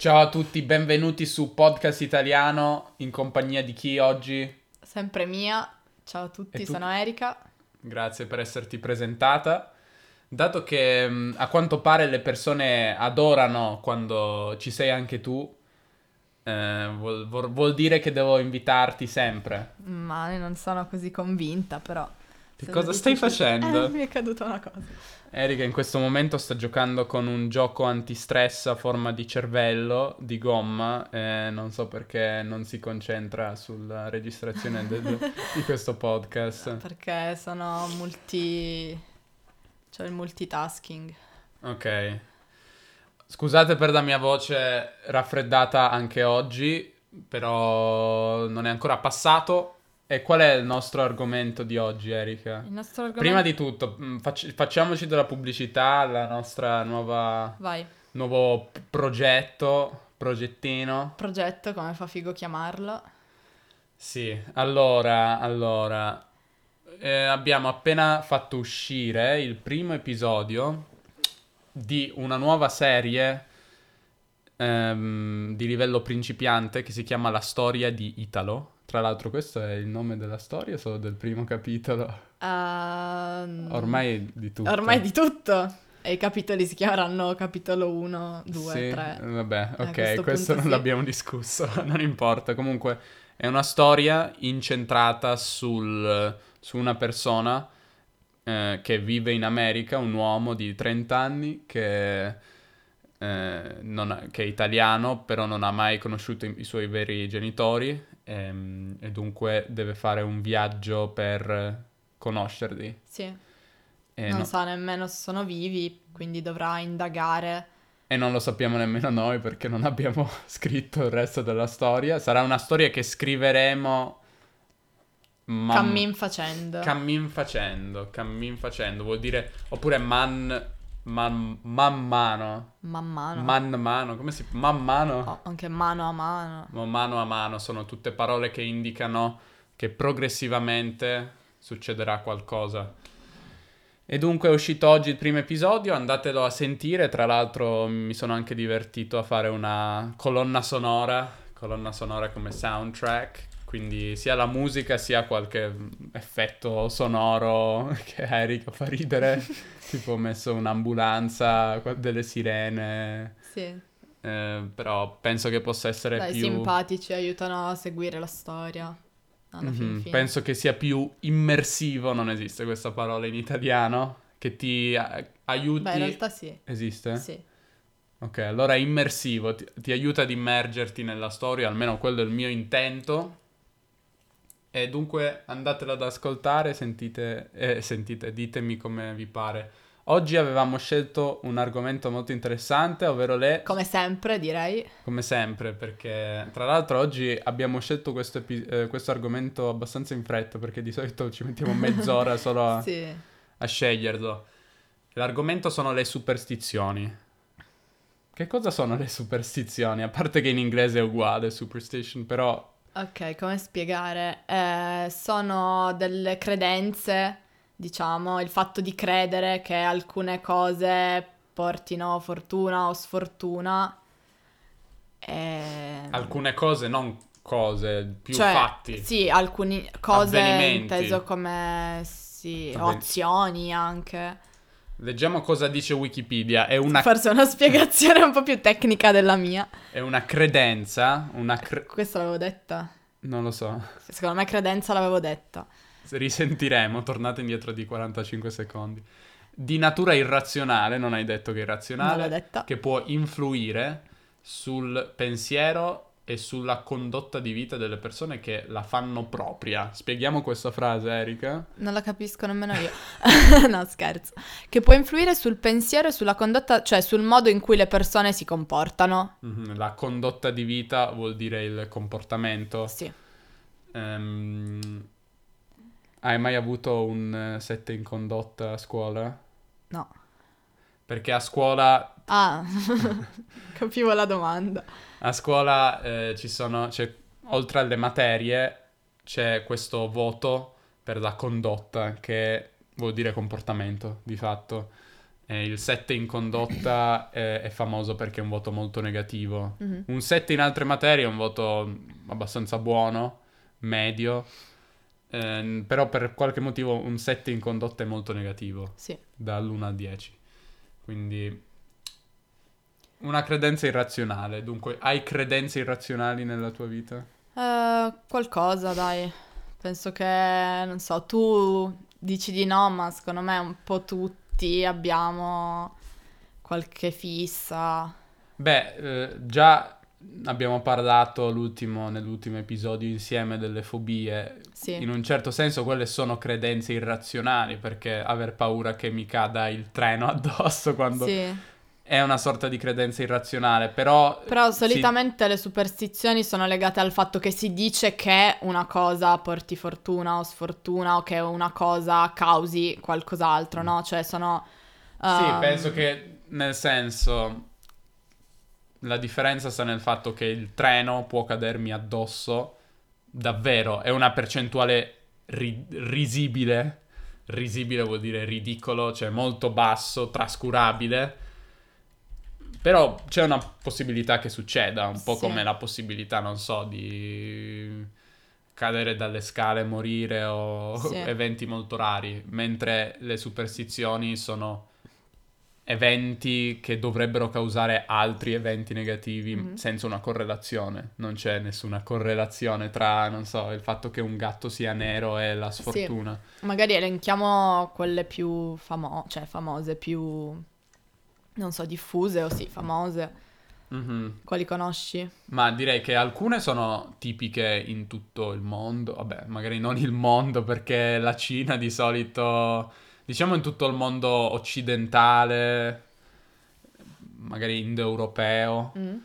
Ciao a tutti, benvenuti su Podcast Italiano in compagnia di chi oggi? Sempre mia. Ciao a tutti, sono Erika. Grazie per esserti presentata. Dato che mh, a quanto pare le persone adorano quando ci sei anche tu, eh, vuol, vuol, dire che devo invitarti sempre. Ma non sono così convinta, però. Che cosa stai facendo? Eh, mi è caduta una cosa. Erika in questo momento sta giocando con un gioco antistress a forma di cervello, di gomma, e non so perché non si concentra sulla registrazione del, di questo podcast. Perché sono multi... cioè il multitasking. Ok. Scusate per la mia voce raffreddata anche oggi, però non è ancora passato. E qual è il nostro argomento di oggi, Erika? Argomento... Prima di tutto, mm, fac- facciamoci della pubblicità alla nostra nuova... Vai. Nuovo progetto, progettino. Progetto, come fa figo chiamarlo. Sì, allora, allora... Eh, abbiamo appena fatto uscire il primo episodio di una nuova serie ehm, di livello principiante che si chiama La storia di Italo tra l'altro questo è il nome della storia o solo del primo capitolo? Uh, ormai di tutto. Ormai di tutto. E i capitoli si chiameranno capitolo 1, 2, sì, 3. Vabbè, ok, eh, questo non sì. l'abbiamo discusso, non importa. Comunque è una storia incentrata sul, su una persona eh, che vive in America, un uomo di 30 anni che, eh, ha, che, è italiano, però non ha mai conosciuto i, i suoi veri genitori ehm, e dunque deve fare un viaggio per conoscerli. Sì. E non no... sa nemmeno se sono vivi, quindi dovrà indagare. E non lo sappiamo nemmeno noi perché non abbiamo scritto il resto della storia. Sarà una storia che scriveremo... Man... Cammin facendo. Cammin facendo, cammin facendo. Vuol dire... Oppure man Man, man mano. Man mano. Man mano, come si... Man mano? Oh, anche mano a mano. Mano a mano sono tutte parole che indicano che progressivamente succederà qualcosa. E dunque è uscito oggi il primo episodio, andatelo a sentire, tra l'altro mi sono anche divertito a fare una colonna sonora, colonna sonora come soundtrack, quindi sia la musica sia qualche effetto sonoro che Erika fa ridere. tipo ho messo un'ambulanza, delle sirene. Sì. Eh, però penso che possa essere Dai, più... simpatici, aiutano a seguire la storia. Mm-hmm. Penso che sia più immersivo, non esiste questa parola in italiano, che ti a- aiuti... Beh, in realtà sì. Esiste? Sì. Ok, allora è immersivo, ti, ti aiuta ad immergerti nella storia, almeno quello è il mio intento. E dunque andatela ad ascoltare, sentite, eh, sentite, ditemi come vi pare. Oggi avevamo scelto un argomento molto interessante, ovvero le... Come sempre, direi. Come sempre, perché tra l'altro oggi abbiamo scelto questo, epi- eh, questo argomento abbastanza in fretta, perché di solito ci mettiamo mezz'ora solo a, sì. a sceglierlo. L'argomento sono le superstizioni. Che cosa sono le superstizioni? A parte che in inglese è uguale, superstition, però Ok, come spiegare? Eh, sono delle credenze, diciamo, il fatto di credere che alcune cose portino fortuna o sfortuna. E... Alcune cose, non cose, più cioè, fatti. Sì, alcune cose inteso come sì, Avven- azioni anche. Leggiamo cosa dice Wikipedia. È una... Forse una spiegazione un po' più tecnica della mia. È una credenza. Una cre... Questa l'avevo detta. Non lo so. Secondo me credenza l'avevo detta. Risentiremo, tornate indietro di 45 secondi. Di natura irrazionale, non hai detto che è irrazionale. Che può influire sul pensiero e sulla condotta di vita delle persone che la fanno propria. Spieghiamo questa frase, Erika? Non la capisco nemmeno io. no, scherzo. Che può influire sul pensiero e sulla condotta, cioè sul modo in cui le persone si comportano. Mm-hmm. La condotta di vita vuol dire il comportamento. Sì. Um, hai mai avuto un 7 in condotta a scuola? No. Perché a scuola... Ah, capivo la domanda. A scuola eh, ci sono, c'è, oltre alle materie, c'è questo voto per la condotta, che vuol dire comportamento, di fatto. E il 7 in condotta è, è famoso perché è un voto molto negativo. Mhm. Un 7 in altre materie è un voto abbastanza buono, medio, ehm, però per qualche motivo un 7 in condotta è molto negativo, Sì. dall'1 al 10. Quindi una credenza irrazionale. Dunque, hai credenze irrazionali nella tua vita? Eh, qualcosa, dai. Penso che, non so, tu dici di no, ma secondo me un po' tutti abbiamo qualche fissa. Beh, eh, già abbiamo parlato l'ultimo- nell'ultimo episodio insieme delle fobie. Sì. In un certo senso quelle sono credenze irrazionali perché aver paura che mi cada il treno addosso quando Sì. È una sorta di credenza irrazionale, però... Però sì, solitamente le superstizioni sono legate al fatto che si dice che una cosa porti fortuna o sfortuna o che una cosa causi qualcos'altro, no? Cioè sono... Sì, ehm, penso che nel senso la differenza sta nel fatto che il treno può cadermi addosso davvero, è una percentuale ri- risibile, risibile vuol dire ridicolo, cioè molto basso, trascurabile. Però c'è una possibilità che succeda, un po' Sì. come la possibilità, non so, di cadere dalle scale, morire o Sì. eventi molto rari, mentre le superstizioni sono eventi che dovrebbero causare altri eventi negativi Mhm. senza una correlazione. Non c'è nessuna correlazione tra, non so, il fatto che un gatto sia nero e la sfortuna. Magari elenchiamo quelle più famo- cioè famose, più... non so, diffuse o sì, famose. Mhm. Quali conosci? Ma direi che alcune sono tipiche in tutto il mondo, vabbè, magari non il mondo perché la Cina di solito, diciamo in tutto il mondo occidentale, magari indoeuropeo, Mm?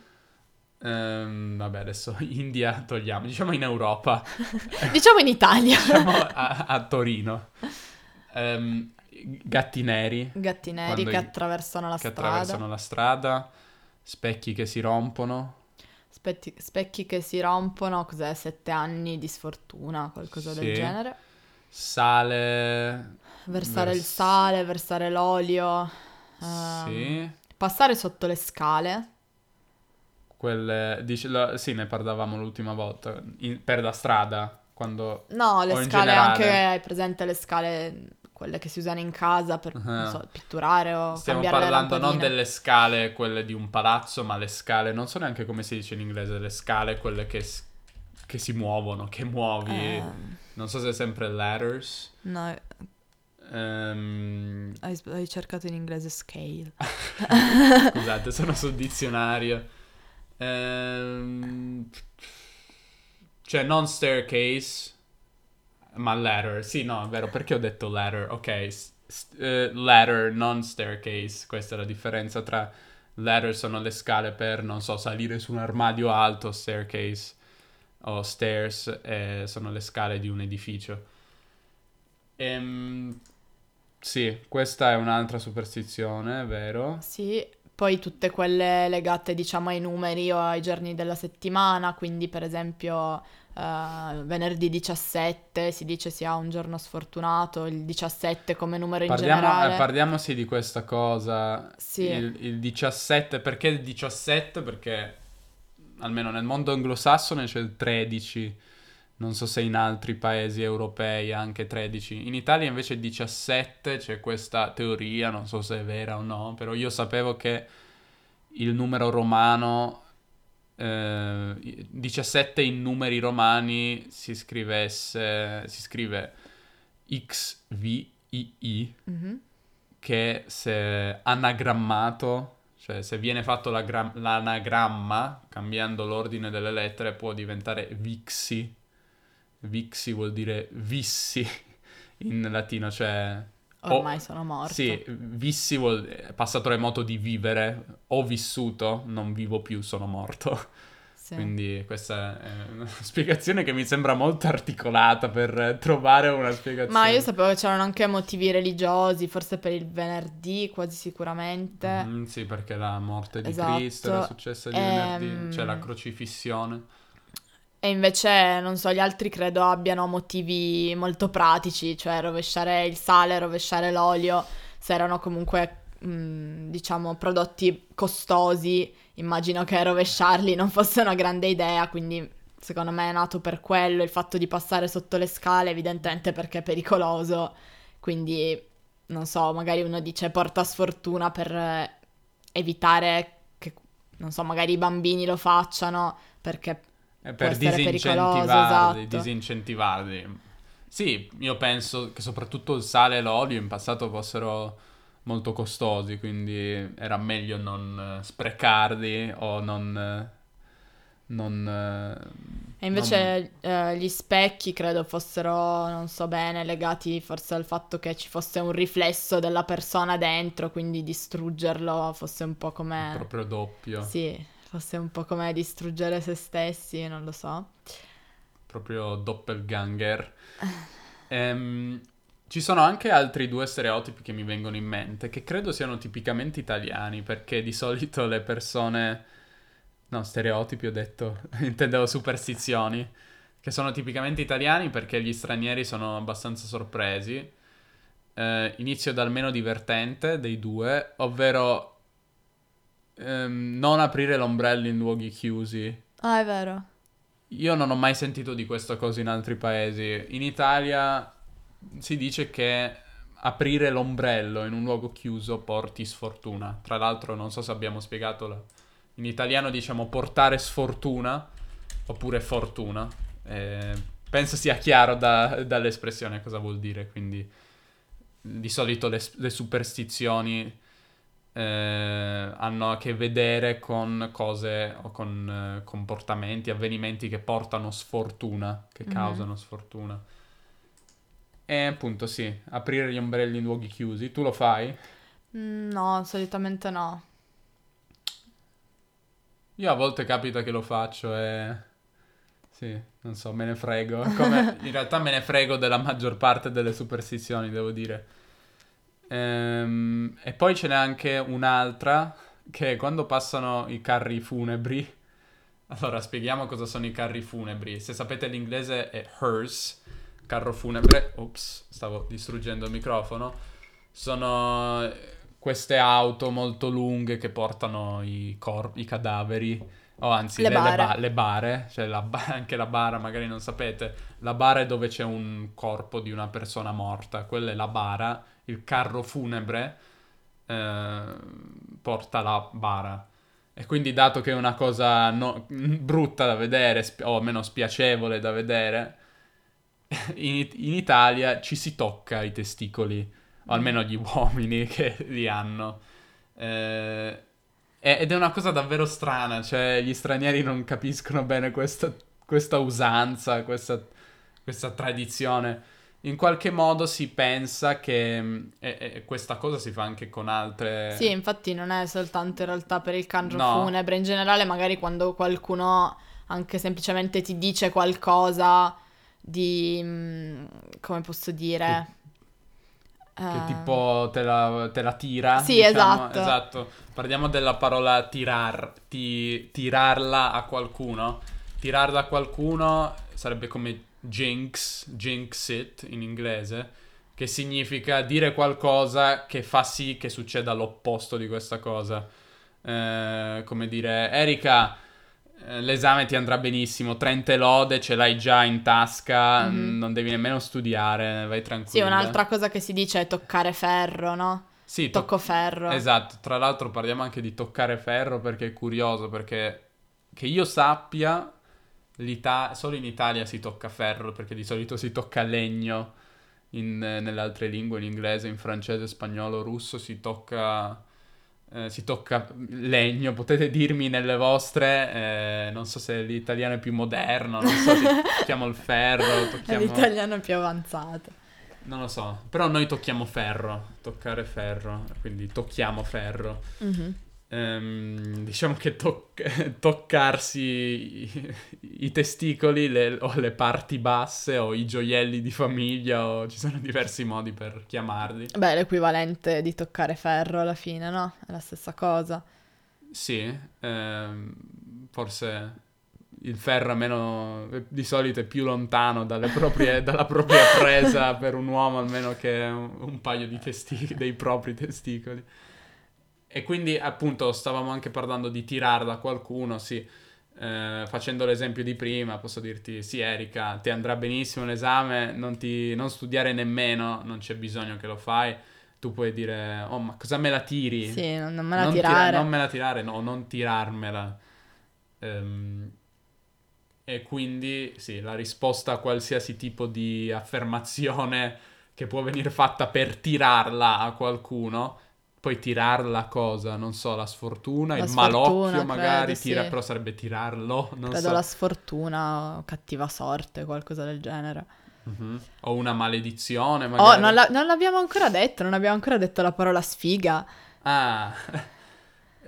ehm, vabbè adesso India togliamo, diciamo in Europa, Diciamo in Italia. diciamo a, a Torino, Ehm, gatti neri Gatti neri che attraversano la che strada. attraversano la strada, specchi che si rompono. Spetti- specchi che si rompono, cos'è? Sette anni di sfortuna, qualcosa del Sì. genere. Sale. Versare il vers- sale, versare l'olio. ehm, Sì. Passare sotto le scale. Quelle. dice- la- sì, ne parlavamo l'ultima volta. in- per la strada. Quando. No, le scale generale? anche, hai presente le scale, quelle che si usano in casa per, non Ah. so, pitturare o Stiamo parlando non delle scale, quelle di un palazzo, ma le scale. Non so neanche come si dice in inglese. Le scale, quelle che, che si muovono, che muovi. Ehm, Non so se è sempre ladders. no, Ehm, hai, hai cercato in inglese scale. Scusate, sono sul dizionario. Ehm, cioè, non staircase, ma ladder. Sì, no, è vero, perché ho detto ladder? Ok, s- s- eh, ladder, non staircase. Questa è la differenza tra ladder sono le scale per, non so, salire su un armadio alto, staircase o stairs eh, sono le scale di un edificio. Ehm, sì, questa è un'altra superstizione, vero? Sì, poi tutte quelle legate, diciamo, ai numeri o ai giorni della settimana, quindi per esempio eh, venerdì 17 si dice sia un giorno sfortunato, il 17 come numero in Parliamo, generale. eh, parliamo sì di questa cosa. Sì. Il, il 17, perché il 17? Perché almeno nel mondo anglosassone c'è il 13. Non so se in altri paesi europei anche 13. In Italia invece il 17 c'è questa teoria, non so se è vera o no, però io sapevo che il numero romano, eh, 17 in numeri romani si scrivesse, si scrive XVII Mhm. che se anagrammato, cioè se viene fatto l'agra- l'anagramma cambiando l'ordine delle lettere può diventare vixi. Vixi vuol dire vissi in latino, cioè Ormai sono morto. sì, vissi vuol passato remoto di vivere, ho vissuto, non vivo più, sono morto. Sì. Quindi questa è una spiegazione che mi sembra molto articolata per trovare una spiegazione. Ma io sapevo che c'erano anche motivi religiosi, forse per il venerdì, quasi sicuramente. Mhm, sì, perché la morte di Esatto. Cristo era successa di Ehm, venerdì, c'è la crocifissione. E invece, non so, gli altri credo abbiano motivi molto pratici, cioè rovesciare il sale, rovesciare l'olio, se erano comunque mm, diciamo, prodotti costosi, immagino che rovesciarli non fosse una grande idea, quindi secondo me è nato per quello, il fatto di passare sotto le scale, evidentemente perché è pericoloso, quindi non so, magari uno dice porta sfortuna per evitare che, non so, magari i bambini lo facciano perché per essere pericoloso, disincentivarli, esatto. disincentivarli. Sì, io penso che soprattutto il sale e l'olio in passato fossero molto costosi, quindi era meglio non eh, sprecarli o non... eh, non eh, E invece eh, gli specchi credo fossero, non so bene, legati forse al fatto che ci fosse un riflesso della persona dentro, quindi distruggerlo fosse un po' non come... proprio doppio, Sì, fosse un po' come distruggere se stessi, non lo so. proprio doppelganger. Ehm, ci sono anche altri due stereotipi che mi vengono in mente, che credo siano tipicamente italiani, perché di solito le persone... No, stereotipi ho detto, intendevo superstizioni, che sono tipicamente italiani perché gli stranieri sono abbastanza sorpresi. Eh, inizio dal meno divertente dei due, ovvero ehm, non aprire l'ombrello in luoghi chiusi. Ah, è vero. Io non ho mai sentito di questa cosa in altri paesi. In Italia si dice che aprire l'ombrello in un luogo chiuso porti sfortuna. Tra l'altro, non so se abbiamo spiegato la- in italiano diciamo portare sfortuna oppure fortuna. Eh, penso sia chiaro da- dall'espressione cosa vuol dire. Quindi, di solito le, le superstizioni eh, hanno a che vedere con cose o con eh, comportamenti, avvenimenti che portano sfortuna, che Mhm. causano sfortuna. E appunto sì, aprire gli ombrelli in luoghi chiusi. Tu lo fai? Mm, No, solitamente no. Io a volte capita che lo faccio e... Sì, non so, me ne frego. Come... In realtà me ne frego della maggior parte delle superstizioni, devo dire. Ehm, E poi ce n'è anche un'altra, che quando passano i carri funebri. Allora, spieghiamo cosa sono i carri funebri. Se sapete l'inglese è hearse, carro funebre. Ops, stavo distruggendo il microfono. Sono queste auto molto lunghe che portano i, cor- i cadaveri, o anzi Le le, le bare. ba- le bare, cioè la ba- anche la bara, magari non sapete. La bara è dove c'è un corpo di una persona morta, quella è la bara. Il carro funebre eh, porta la bara. E quindi, dato che è una cosa no- brutta da vedere, spi- o almeno spiacevole da vedere, in, in Italia ci si tocca i testicoli, o almeno gli uomini che li hanno. Eh, ed è una cosa davvero strana, cioè gli stranieri non capiscono bene questa, questa usanza, questa, questa tradizione. In qualche modo si pensa che mh, e- e questa cosa si fa anche con altre... Sì, infatti non è soltanto in realtà per il carro No. funebre, in generale magari quando qualcuno anche semplicemente ti dice qualcosa di... mm, come posso dire? Che Eh, tipo te la, te la tira. Sì, diciamo. esatto. Esatto. Parliamo della parola tirar, ti- tirarla a qualcuno. Tirarla a qualcuno sarebbe come jinx, jinx it in inglese, che significa dire qualcosa che fa sì che succeda l'opposto di questa cosa. Eh, come dire, Erika, eh, l'esame ti andrà benissimo, 30 lode ce l'hai già in tasca, Mhm. non devi nemmeno studiare, vai Sì, tranquilla. un'altra cosa che si dice è toccare ferro, no? Sì, to- Tocco ferro. Esatto, tra l'altro parliamo anche di toccare ferro perché è curioso, perché che io sappia, l'Ita- solo in Italia si tocca ferro, perché di solito si tocca legno, in- nelle altre lingue, in inglese, in francese, spagnolo, russo, si tocca, eh, si tocca legno, potete dirmi nelle vostre, eh, non so se l'italiano è più moderno, non so se tocchiamo il ferro, È tocchiamo... l'italiano più avanzato. Non lo so, però noi tocchiamo ferro, toccare ferro, quindi tocchiamo ferro. Mhm. Ehm, diciamo che toc- toccarsi i, i testicoli le- o le parti basse o i gioielli di famiglia o ci sono diversi modi per chiamarli. Beh, l'equivalente di toccare ferro alla fine, no? È la stessa cosa. Sì, ehm, forse il ferro è meno, di solito è più lontano proprie- dalla propria presa per un uomo almeno che un, un paio di testicoli, dei propri testicoli. E quindi appunto stavamo anche parlando di tirarla a qualcuno, sì. Eh, facendo l'esempio di prima, posso dirti, sì Erika, ti andrà benissimo l'esame, non, ti, non studiare nemmeno, non c'è bisogno che lo fai. Tu puoi dire, oh ma cosa me la tiri? Sì, non, non me la non tirare. tira- non me la tirare, no, non tirarmela. Ehm, e quindi sì, la risposta a qualsiasi tipo di affermazione che può venire fatta per tirarla a qualcuno, poi tirarla cosa? Non so, la sfortuna, La il sfortuna, malocchio magari, credo, tira, sì. però sarebbe tirarlo, non Credo so. la sfortuna cattiva sorte, qualcosa del genere. Mhm. O una maledizione Oh, magari. non, la- non l'abbiamo ancora detto, non abbiamo ancora detto la parola sfiga. Ah,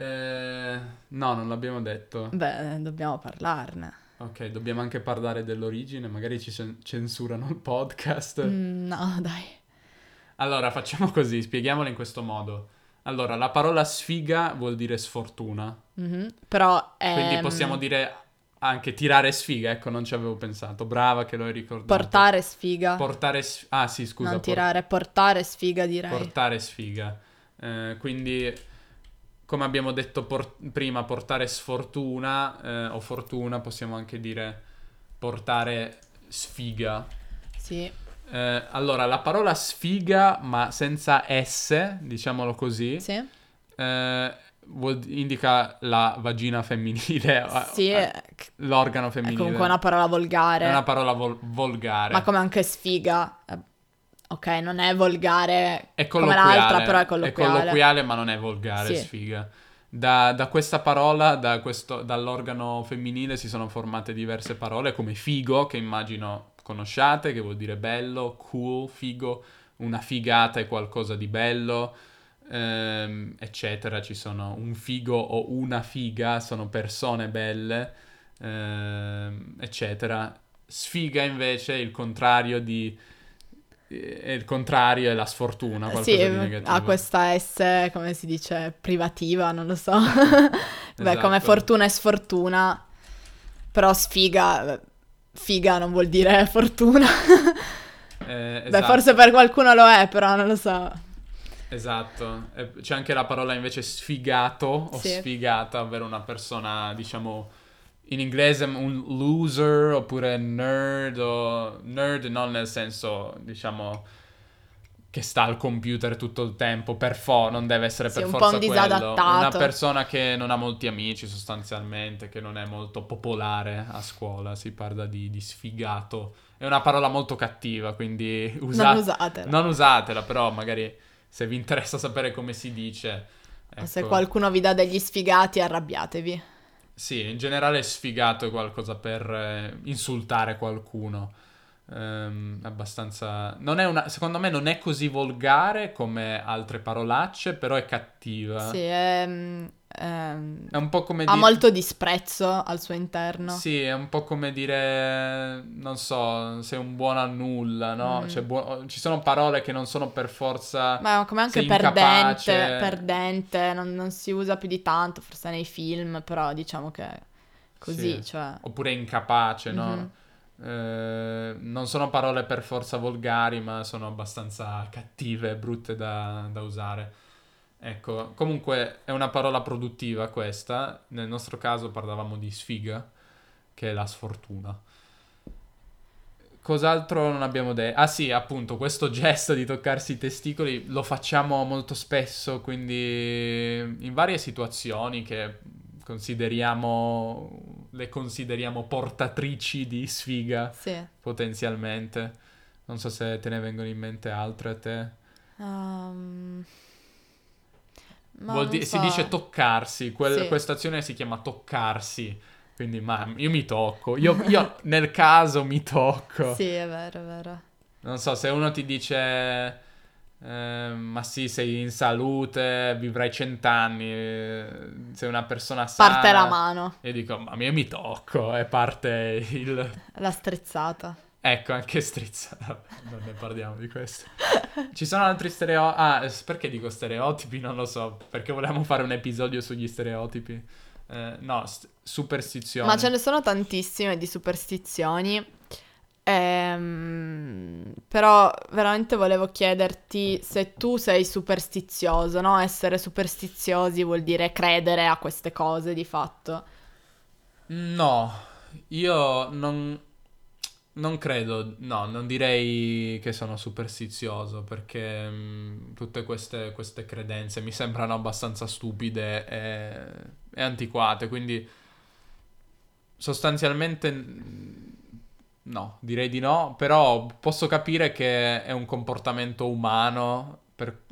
Eh, no, non l'abbiamo detto. Beh, dobbiamo parlarne. Ok, dobbiamo anche parlare dell'origine, magari ci cen- censurano il podcast. Mm, no, dai. Allora, facciamo così, spieghiamolo in questo modo. Allora, la parola sfiga vuol dire sfortuna, Mhm. Però è... quindi possiamo dire anche tirare sfiga, ecco, non ci avevo pensato. Brava che lo hai ricordato. Portare sfiga. Portare sf- Ah, sì, scusa. non por- tirare, portare sfiga direi. portare sfiga. Eh, quindi, come abbiamo detto por- prima, portare sfortuna eh, o fortuna, possiamo anche dire portare sfiga. Sì. Eh, allora, la parola sfiga, ma senza S, diciamolo così, Sì. eh, vuol- indica la vagina femminile, Sì, eh, è, l'organo è femminile. comunque una parola volgare. È una parola vol- volgare. Ma come anche sfiga. eh, Ok, non è volgare È come l'altra, però è colloquiale. colloquiale, ma non è volgare, Sì. sfiga. Da, da questa parola, da questo- dall'organo femminile si sono formate diverse parole come figo, che immagino conosciate, che vuol dire bello, cool, figo, una figata è qualcosa di bello, ehm, eccetera. Ci sono un figo o una figa, sono persone belle, ehm, eccetera. Sfiga invece è il contrario di... È il contrario, è la sfortuna, qualcosa Sì, di negativo. ha questa S, come si dice, privativa, non lo so. Beh, come Esatto. fortuna e sfortuna. Però sfiga, eh, figa non vuol dire fortuna. Eh, Beh, esatto, forse per qualcuno lo è, però non lo so. Esatto. C'è anche la parola invece sfigato o Sì. sfigata, ovvero una persona, diciamo, in inglese un loser oppure nerd o nerd non nel senso, diciamo, che sta al computer tutto il tempo, per fo, non deve essere Sì, per un po' forza un quello. Una persona che non ha molti amici sostanzialmente, che non è molto popolare a scuola, si parla di, di sfigato. È una parola molto cattiva, quindi usa- Non usatela. non usatela, però magari se vi interessa sapere come si dice. O Se ecco. qualcuno vi dà degli sfigati, arrabbiatevi. Sì, in generale sfigato è qualcosa per eh, insultare qualcuno. Ehm, abbastanza... Non è una... Secondo me non è così volgare come altre parolacce, però è cattiva. Sì, è, mm, ehm, È un po' come ha dire... molto disprezzo al suo interno. Sì, è un po' come dire, non so, sei un buono a nulla, no? Mm. Cioè, buo- ci sono parole che non sono per forza... Ma come anche perdente, incapace. perdente, non, non si usa più di tanto, forse nei film, però diciamo che così, Sì. cioè... Oppure incapace, no? Mhm. Eh, non sono parole per forza volgari, ma sono abbastanza cattive brutte da, da usare. Ecco, comunque è una parola produttiva questa. Nel nostro caso parlavamo di sfiga, che è la sfortuna. Cos'altro non abbiamo detto? Ah sì, appunto, questo gesto di toccarsi i testicoli lo facciamo molto spesso, quindi in varie situazioni che consideriamo, le consideriamo portatrici di sfiga Sì. potenzialmente. Non so se te ne vengono in mente altre a te. Non di- Si so. dice toccarsi, quel- Sì. questa azione si chiama toccarsi. Quindi, ma io mi tocco. Io, io nel caso mi tocco. Sì, è vero, è vero. Non so, se uno ti dice, eh, ma sì, sei in salute, vivrai cent'anni, sei una persona sana. Parte la mano, E dico, ma io mi tocco, e parte il... la strizzata. Ecco, anche strizzata. Non ne parliamo di questo. Ci sono altri stereotipi. Ah, perché dico stereotipi? Non lo so. Perché volevamo fare un episodio sugli stereotipi. Eh, no, st- superstizioni. Ma ce ne sono tantissime di superstizioni. Ehm, però veramente volevo chiederti se tu sei superstizioso, no? Essere superstiziosi vuol dire credere a queste cose di fatto. No, io non, non credo, no, non direi che sono superstizioso perché mh, tutte queste, queste credenze mi sembrano abbastanza stupide e, e antiquate, quindi sostanzialmente no, direi di no, però posso capire che è un comportamento umano, per,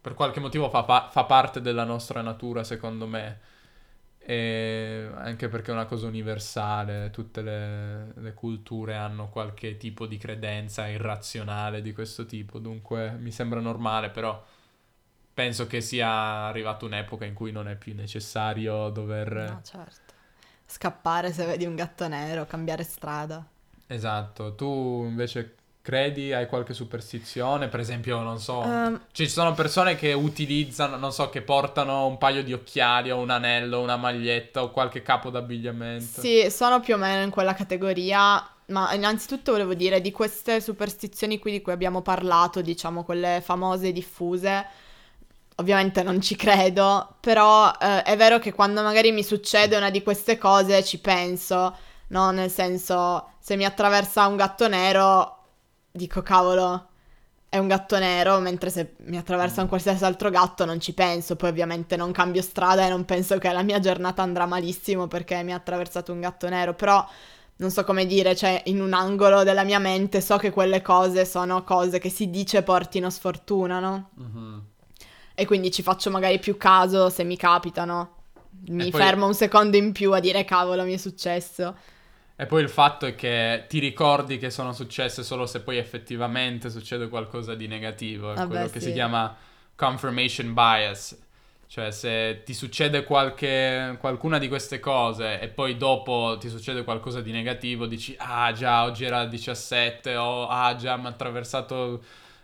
per qualche motivo fa, pa- fa parte della nostra natura secondo me e anche perché è una cosa universale, tutte le, le, culture hanno qualche tipo di credenza irrazionale di questo tipo, dunque mi sembra normale, però penso che sia arrivata un'epoca in cui non è più necessario dover... No, certo. Scappare se vedi un gatto nero, cambiare strada. Esatto, tu invece credi? Hai qualche superstizione? Per esempio, non so, um, ci sono persone che utilizzano, non so, che portano un paio di occhiali o un anello, una maglietta o qualche capo d'abbigliamento. Sì, sono più o meno in quella categoria. Ma innanzitutto volevo dire di queste superstizioni qui di cui abbiamo parlato, diciamo quelle famose e diffuse, ovviamente non ci credo, però eh, è vero che quando magari mi succede una di queste cose ci penso, no? Nel senso, se mi attraversa un gatto nero, dico cavolo, è un gatto nero, mentre se mi attraversa un qualsiasi altro gatto non ci penso, poi ovviamente non cambio strada e non penso che la mia giornata andrà malissimo perché mi ha attraversato un gatto nero, però non so come dire, cioè in un angolo della mia mente so che quelle cose sono cose che si dice portino sfortuna, no? Mm-hmm. E quindi ci faccio magari più caso se mi capitano. Mi poi... fermo un secondo in più a dire cavolo mi è successo. E poi il fatto è che ti ricordi che sono successe solo se poi effettivamente succede qualcosa di negativo. È Vabbè, quello che si chiama confirmation bias. Cioè, se ti succede qualche, qualcuna di queste cose e poi dopo ti succede qualcosa di negativo, dici, ah già, oggi era il 17, o ah già, mi ha attraversato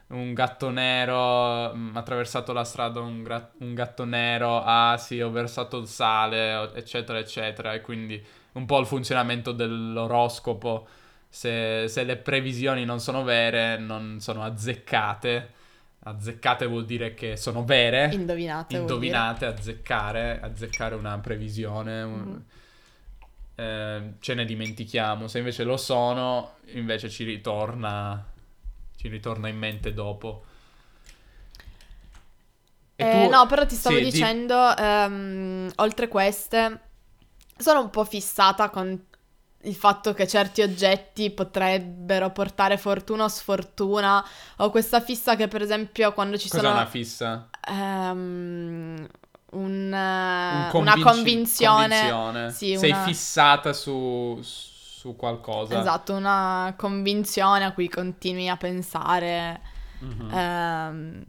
un gatto nero, mi ha attraversato la strada un, gra- un gatto nero, ah sì, ho versato il sale, eccetera, eccetera. E quindi un po' il funzionamento dell'oroscopo. Se, se, le previsioni non sono vere, non sono azzeccate. Azzeccate vuol dire che sono vere. Indovinate. Indovinate, azzeccare, azzeccare una previsione. Mm-hmm. Eh, ce ne dimentichiamo. Se invece lo sono, invece ci ritorna, ci ritorna in mente dopo. Eh, tu... No, però ti stavo sì, dicendo, di... um, oltre queste, sono un po' fissata con il fatto che certi oggetti potrebbero portare fortuna o sfortuna. Ho questa fissa che, per esempio, quando ci Cos'è sono. Cos'è una fissa? Um, un, un convinci- una convinzione. convinzione. Sì, Sei una... fissata su, su qualcosa. Esatto, una convinzione a cui continui a pensare. Mm-hmm. Um,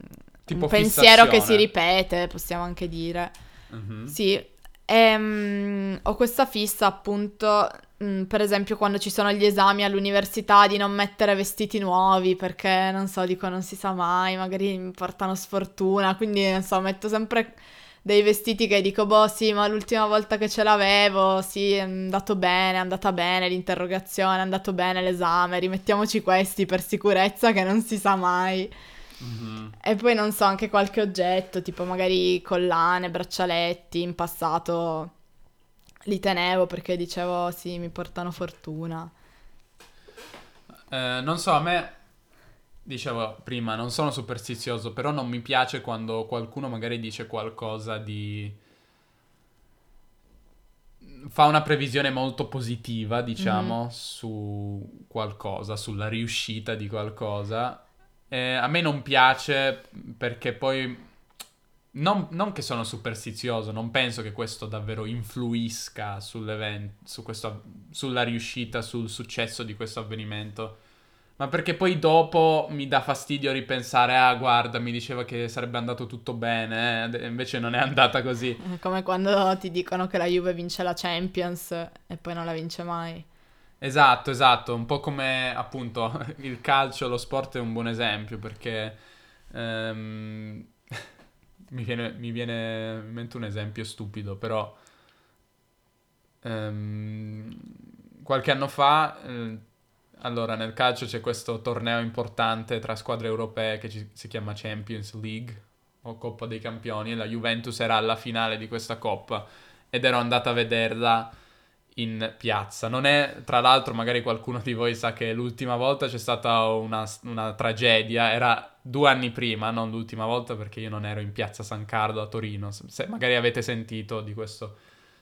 tipo un pensiero che si ripete, possiamo anche dire. Mm-hmm. Sì, e, um, ho questa fissa appunto, um, per esempio quando ci sono gli esami all'università, di non mettere vestiti nuovi perché non so, dico non si sa mai, magari mi portano sfortuna, quindi non so, metto sempre dei vestiti che dico, boh sì, ma l'ultima volta che ce l'avevo, sì, è andato bene, è andata bene l'interrogazione, è andato bene l'esame, rimettiamoci questi per sicurezza che non si sa mai. Mm-hmm. E poi non so, anche qualche oggetto, tipo magari collane, braccialetti, in passato li tenevo perché dicevo sì, mi portano fortuna. Eh, non so, a me, dicevo prima, non sono superstizioso, però non mi piace quando qualcuno magari dice qualcosa di... fa una previsione molto positiva, diciamo, mm-hmm. su qualcosa, sulla riuscita di qualcosa eh, a me non piace perché poi... Non, non, che sono superstizioso, non penso che questo davvero influisca sull'evento, su questo, sulla riuscita, sul successo di questo avvenimento. Ma perché poi dopo mi dà fastidio ripensare, ah guarda, mi diceva che sarebbe andato tutto bene, eh? invece non è andata così. Come quando ti dicono che la Juve vince la Champions e poi non la vince mai. Esatto, esatto, un po' come appunto il calcio, lo sport è un buon esempio perché um, mi, viene, mi viene in mente un esempio stupido, però um, qualche anno fa uh, allora, nel calcio c'è questo torneo importante tra squadre europee che ci- si chiama Champions League o Coppa dei Campioni e la Juventus era alla finale di questa coppa ed ero andata a vederla in piazza. Non è, tra l'altro, magari qualcuno di voi sa che l'ultima volta c'è stata una, una tragedia, era due anni prima, non l'ultima volta perché io non ero in piazza San Carlo a Torino. Se magari avete sentito di, questo,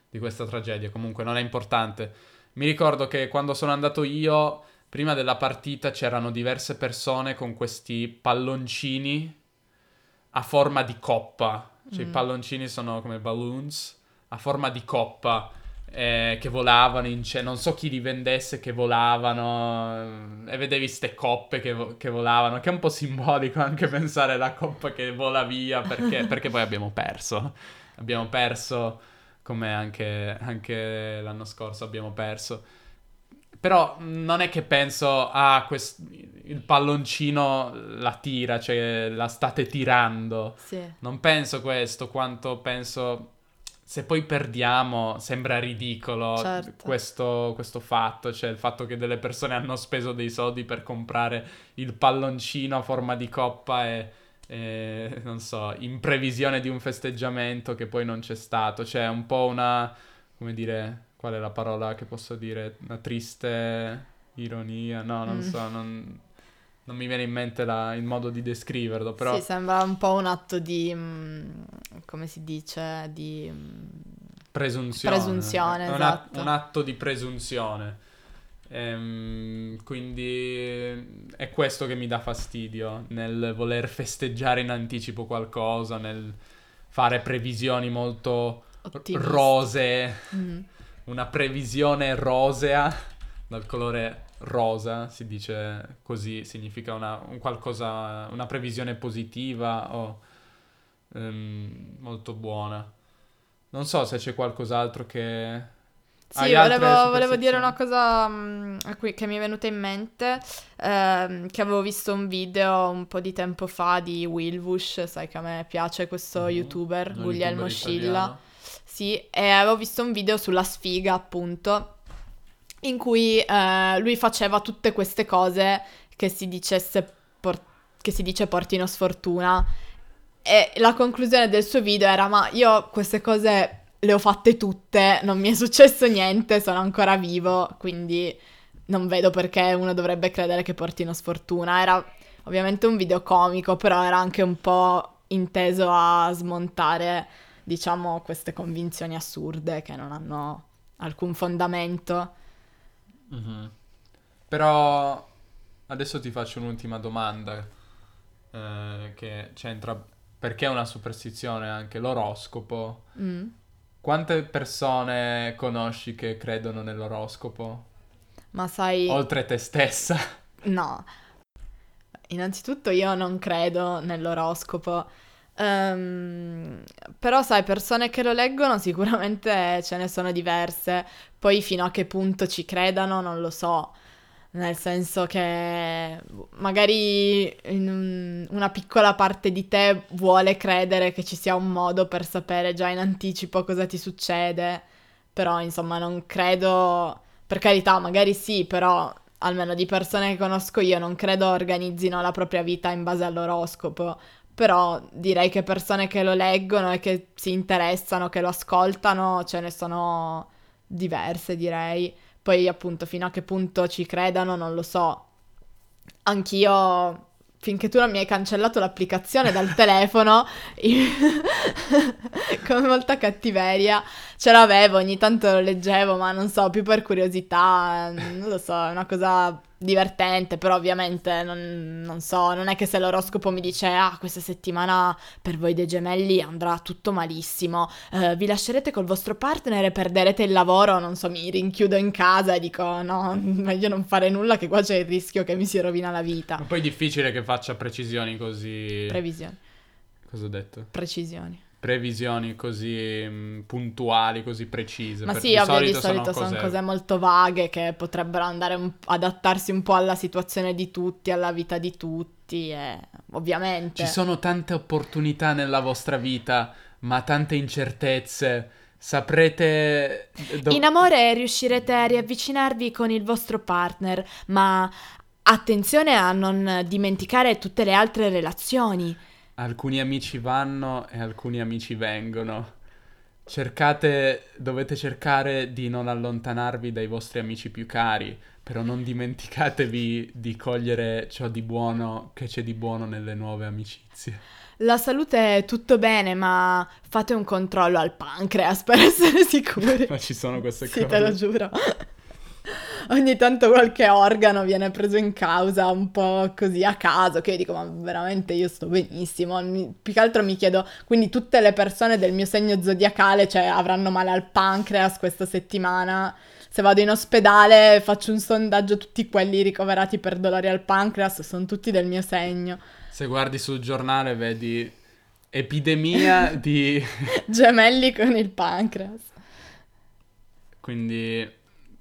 di questa tragedia, comunque non è importante. Mi ricordo che quando sono andato io, prima della partita c'erano diverse persone con questi palloncini a forma di coppa. Cioè Mm. i palloncini sono come balloons a forma di coppa eh, che volavano in cielo. Non so chi li vendesse che volavano eh, e vedevi ste coppe che, vo- che volavano, che è un po' simbolico anche pensare alla coppa che vola via perché, perché poi abbiamo perso. Abbiamo perso come anche, anche l'anno scorso abbiamo perso. Però non è che penso, ah, quest- il palloncino la tira, cioè la state tirando. Sì. Non penso questo, quanto penso se poi perdiamo sembra ridicolo Certo. questo, questo fatto, cioè il fatto che delle persone hanno speso dei soldi per comprare il palloncino a forma di coppa e, e, non so, in previsione di un festeggiamento che poi non c'è stato, cioè un po' una, come dire, qual è la parola che posso dire? Una triste ironia, no, non Mm. so, non, non mi viene in mente la- il modo di descriverlo, però... Sì, sembra un po' un atto di, mm, come si dice, di... mm, Presunzione. Presunzione, un, esatto. un atto di presunzione. Ehm, quindi è questo che mi dà fastidio nel voler festeggiare in anticipo qualcosa, nel fare previsioni molto Ottimiste. rosee, Mm. Una previsione rosea dal colore rosa, si dice così, significa una, un qualcosa, una previsione positiva o ehm, molto buona. Non so se c'è qualcos'altro che... Sì, volevo, volevo dire una cosa a cui- che mi è venuta in mente, ehm, che avevo visto un video un po' di tempo fa di Wilbush, sai che a me piace questo Mhm. youtuber, Guglielmo youtuber Scilla. italiano. Sì, e avevo visto un video sulla sfiga, appunto, in cui eh, lui faceva tutte queste cose che si dicesse por- che si dice portino sfortuna. E la conclusione del suo video era: Ma io queste cose le ho fatte tutte, non mi è successo niente, sono ancora vivo, quindi non vedo perché uno dovrebbe credere che portino sfortuna. Era ovviamente un video comico, però era anche un po' inteso a smontare, diciamo, queste convinzioni assurde che non hanno alcun fondamento. Mhm. Però adesso ti faccio un'ultima domanda eh, che c'entra perché è una superstizione anche l'oroscopo. Mm. Quante persone conosci che credono nell'oroscopo? Ma sai, Oltre te stessa. no. Innanzitutto io non credo nell'oroscopo. Ehm, però sai, persone che lo leggono sicuramente ce ne sono diverse. Poi fino a che punto ci credano non lo so. Nel senso che magari una piccola parte di te vuole credere che ci sia un modo per sapere già in anticipo cosa ti succede. Però insomma non credo, per carità, magari sì, però almeno di persone che conosco io non credo organizzino la propria vita in base all'oroscopo. Però direi che persone che lo leggono e che si interessano, che lo ascoltano, ce ne sono diverse, direi. Poi appunto fino a che punto ci credano non lo so. Anch'io, finché tu non mi hai cancellato l'applicazione dal telefono, io- come molta cattiveria, ce l'avevo, ogni tanto lo leggevo, ma non so, più per curiosità, non lo so, è una cosa divertente, però ovviamente non, non so, non è che se l'oroscopo mi dice, ah, questa settimana per voi dei gemelli andrà tutto malissimo, eh, vi lascerete col vostro partner e perderete il lavoro, non so, mi rinchiudo in casa e dico, no, meglio non fare nulla che qua c'è il rischio che mi si rovina la vita. Ma poi è difficile che faccia precisioni così... Previsioni, Cosa ho detto? precisioni. Previsioni così mm, puntuali, così precise. Ma sì, ovvio, di sono solito sono cose... molto vaghe che potrebbero andare un- adattarsi un po' alla situazione di tutti, alla vita di tutti, e ovviamente. Ci sono tante opportunità nella vostra vita, ma tante incertezze. saprete... do- In amore riuscirete a riavvicinarvi con il vostro partner, ma attenzione a non dimenticare tutte le altre relazioni. Alcuni amici vanno e alcuni amici vengono. Cercate, dovete cercare di non allontanarvi dai vostri amici più cari, però non dimenticatevi di cogliere ciò di buono che c'è di buono nelle nuove amicizie. La salute è tutto bene, ma fate un controllo al pancreas per essere sicuri. ma ci sono queste sì, cose. Sì, te lo giuro. Ogni tanto qualche organo viene preso in causa un po' così a caso, che io dico, ma veramente io sto benissimo. Mi, più che altro mi chiedo, quindi tutte le persone del mio segno zodiacale, cioè, avranno male al pancreas questa settimana? Se vado in ospedale faccio un sondaggio, tutti quelli ricoverati per dolori al pancreas sono tutti del mio segno. Se guardi sul giornale vedi epidemia di... Gemelli con il pancreas. Quindi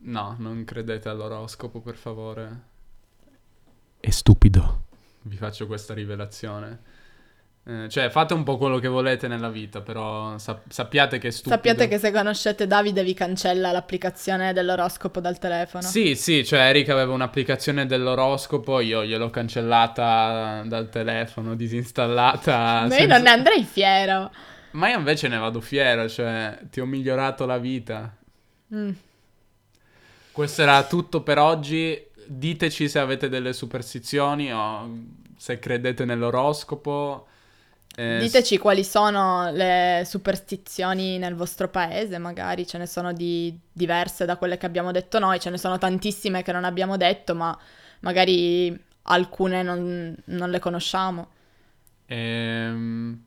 no, non credete all'oroscopo per favore. È stupido. Vi faccio questa rivelazione. Eh, cioè, fate un po' quello che volete nella vita, però sap- sappiate che è stupido. Sappiate che se conoscete Davide vi cancella l'applicazione dell'oroscopo dal telefono. Sì, sì, cioè Eric aveva un'applicazione dell'oroscopo, io gliel'ho cancellata dal telefono, disinstallata. Ma io non ne andrei fiero. Ma io invece ne vado fiero, cioè ti ho migliorato la vita. Mm. Questo era tutto per oggi. Diteci se avete delle superstizioni o se credete nell'oroscopo. Eh, Diteci quali sono le superstizioni nel vostro paese, magari ce ne sono di diverse da quelle che abbiamo detto noi, ce ne sono tantissime che non abbiamo detto, ma magari alcune non, non le conosciamo. Ehm,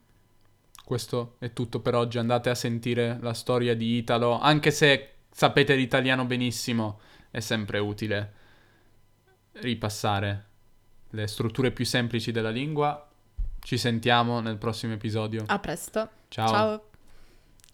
questo è tutto per oggi, andate a sentire la storia di Italo, anche se sapete l'italiano benissimo, è sempre utile ripassare le strutture più semplici della lingua ci sentiamo nel prossimo episodio. A presto. Ciao. Ciao.